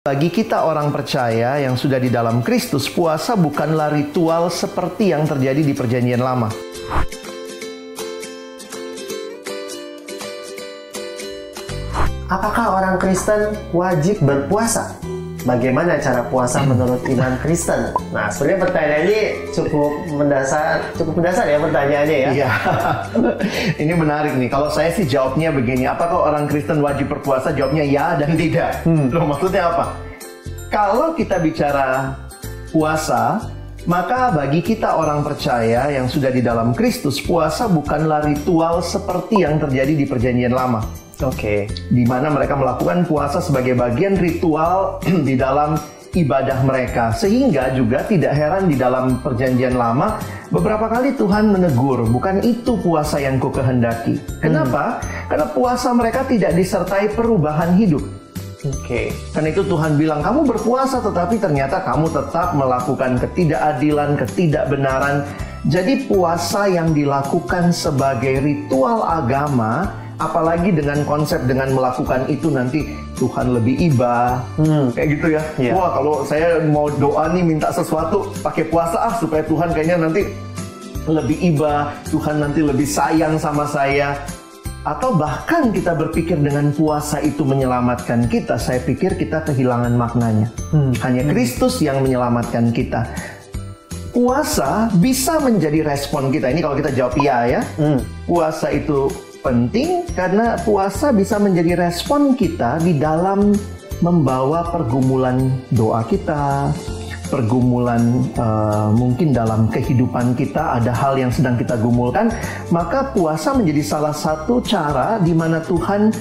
Bagi kita orang percaya yang sudah di dalam Kristus, puasa bukanlah ritual seperti yang terjadi di Perjanjian Lama. Apakah orang Kristen wajib berpuasa? Bagaimana cara puasa menurut iman Kristen? Nah, sebenarnya pertanyaan ini cukup mendasar, cukup mendasar ya pertanyaannya ya. Iya, ini menarik nih. Kalau saya sih jawabnya begini, apakah orang Kristen wajib berpuasa? Jawabnya ya dan tidak. Hmm. Loh, maksudnya apa? Kalau kita bicara puasa, maka bagi kita orang percaya yang sudah di dalam Kristus, puasa bukanlah ritual seperti yang terjadi di Perjanjian Lama. Oke. Di mana mereka melakukan puasa sebagai bagian ritual di dalam ibadah mereka. Sehingga juga tidak heran di dalam perjanjian lama beberapa kali Tuhan menegur, bukan itu puasa yang ku kehendaki. Kenapa? Hmm. Karena puasa mereka tidak disertai perubahan hidup. Oke. Okay. Karena itu Tuhan bilang kamu berpuasa tetapi ternyata kamu tetap melakukan ketidakadilan, ketidakbenaran. Jadi puasa yang dilakukan sebagai ritual agama apalagi dengan konsep dengan melakukan itu nanti Tuhan lebih iba hmm. kayak gitu ya yeah. wah kalau saya mau doa nih minta sesuatu pakai puasa ah supaya Tuhan kayaknya nanti lebih iba Tuhan nanti lebih sayang sama saya atau bahkan kita berpikir dengan puasa itu menyelamatkan kita saya pikir kita kehilangan maknanya hmm. hanya hmm. Kristus yang menyelamatkan kita puasa bisa menjadi respon kita ini kalau kita jawab iya ya hmm. puasa itu penting karena puasa bisa menjadi respon kita di dalam membawa pergumulan doa kita, pergumulan uh, mungkin dalam kehidupan kita ada hal yang sedang kita gumulkan, maka puasa menjadi salah satu cara di mana Tuhan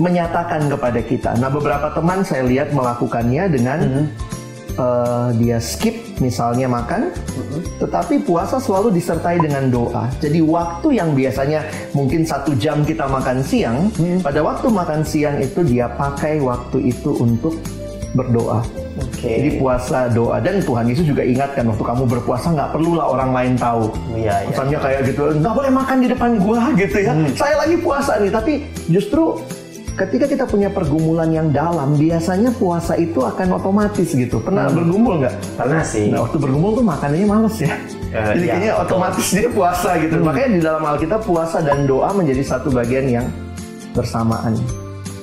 menyatakan kepada kita. Nah, beberapa teman saya lihat melakukannya dengan mm -hmm uh, dia skip misalnya makan, mm-hmm. tetapi puasa selalu disertai dengan doa. Jadi waktu yang biasanya mungkin satu jam kita makan siang, mm. pada waktu makan siang itu dia pakai waktu itu untuk berdoa. Okay. Jadi puasa doa dan Tuhan Yesus juga ingatkan waktu kamu berpuasa nggak perlulah orang lain tahu. Iya. iya. Misalnya kayak gitu nggak boleh makan di depan gua gitu ya. Hmm. Saya lagi puasa nih tapi justru ketika kita punya pergumulan yang dalam, biasanya puasa itu akan otomatis gitu. Pernah hmm. bergumul nggak? Pernah sih. Nah, waktu bergumul tuh makanannya males ya. Uh, Jadi iya, kayaknya betul. otomatis dia puasa gitu. Hmm. Makanya di dalam Alkitab puasa dan doa menjadi satu bagian yang bersamaan.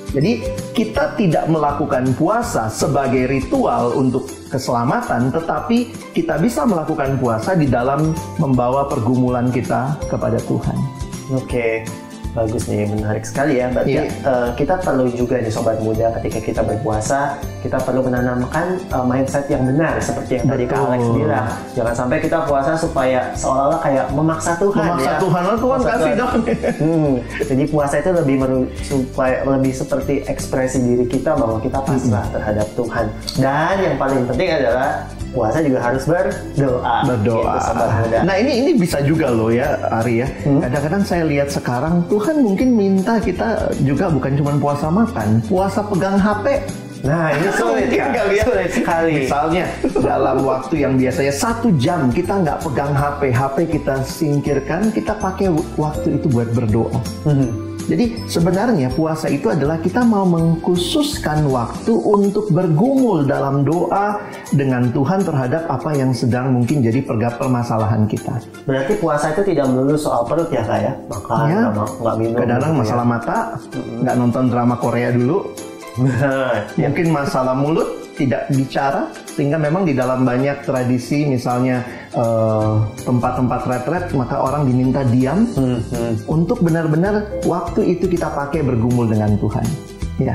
Jadi kita tidak melakukan puasa sebagai ritual untuk keselamatan, tetapi kita bisa melakukan puasa di dalam membawa pergumulan kita kepada Tuhan. Oke. Okay. Bagus nih, menarik sekali ya. Berarti yeah. Iya. uh, kita perlu juga nih sobat muda ketika kita berpuasa, kita perlu menanamkan uh, mindset yang benar seperti yang Betul. tadi Kak Alex bilang. Jangan sampai kita puasa supaya seolah-olah kayak memaksa Tuhan memaksa ya. Tuhan, oh, Tuhan kasih dong. hmm. Jadi puasa itu lebih meru supaya lebih seperti ekspresi diri kita bahwa kita pasrah hmm. terhadap Tuhan. Dan yang paling penting adalah puasa juga harus berdoa. Berdoa. Gitu, nah ini ini bisa juga loh ya Ari ya. Hmm? Kadang-kadang saya lihat sekarang Tuhan mungkin minta kita juga bukan cuma puasa makan, puasa pegang HP. Nah ini sulit ya, ya, sulit sekali. Misalnya dalam waktu yang biasanya satu jam kita nggak pegang HP, HP kita singkirkan, kita pakai waktu itu buat berdoa. Hmm. Jadi sebenarnya puasa itu adalah kita mau mengkhususkan waktu untuk bergumul dalam doa dengan Tuhan terhadap apa yang sedang mungkin jadi pergap permasalahan kita. Berarti puasa itu tidak melulu soal perut ya kak ya? Makan, ya, nggak minum. Kadang-kadang gitu ya. masalah mata, nggak nonton drama Korea dulu. Mungkin masalah mulut, tidak bicara sehingga memang di dalam banyak tradisi misalnya eh, tempat-tempat uh, retret maka orang diminta diam hmm, hmm. untuk benar-benar waktu itu kita pakai bergumul dengan Tuhan ya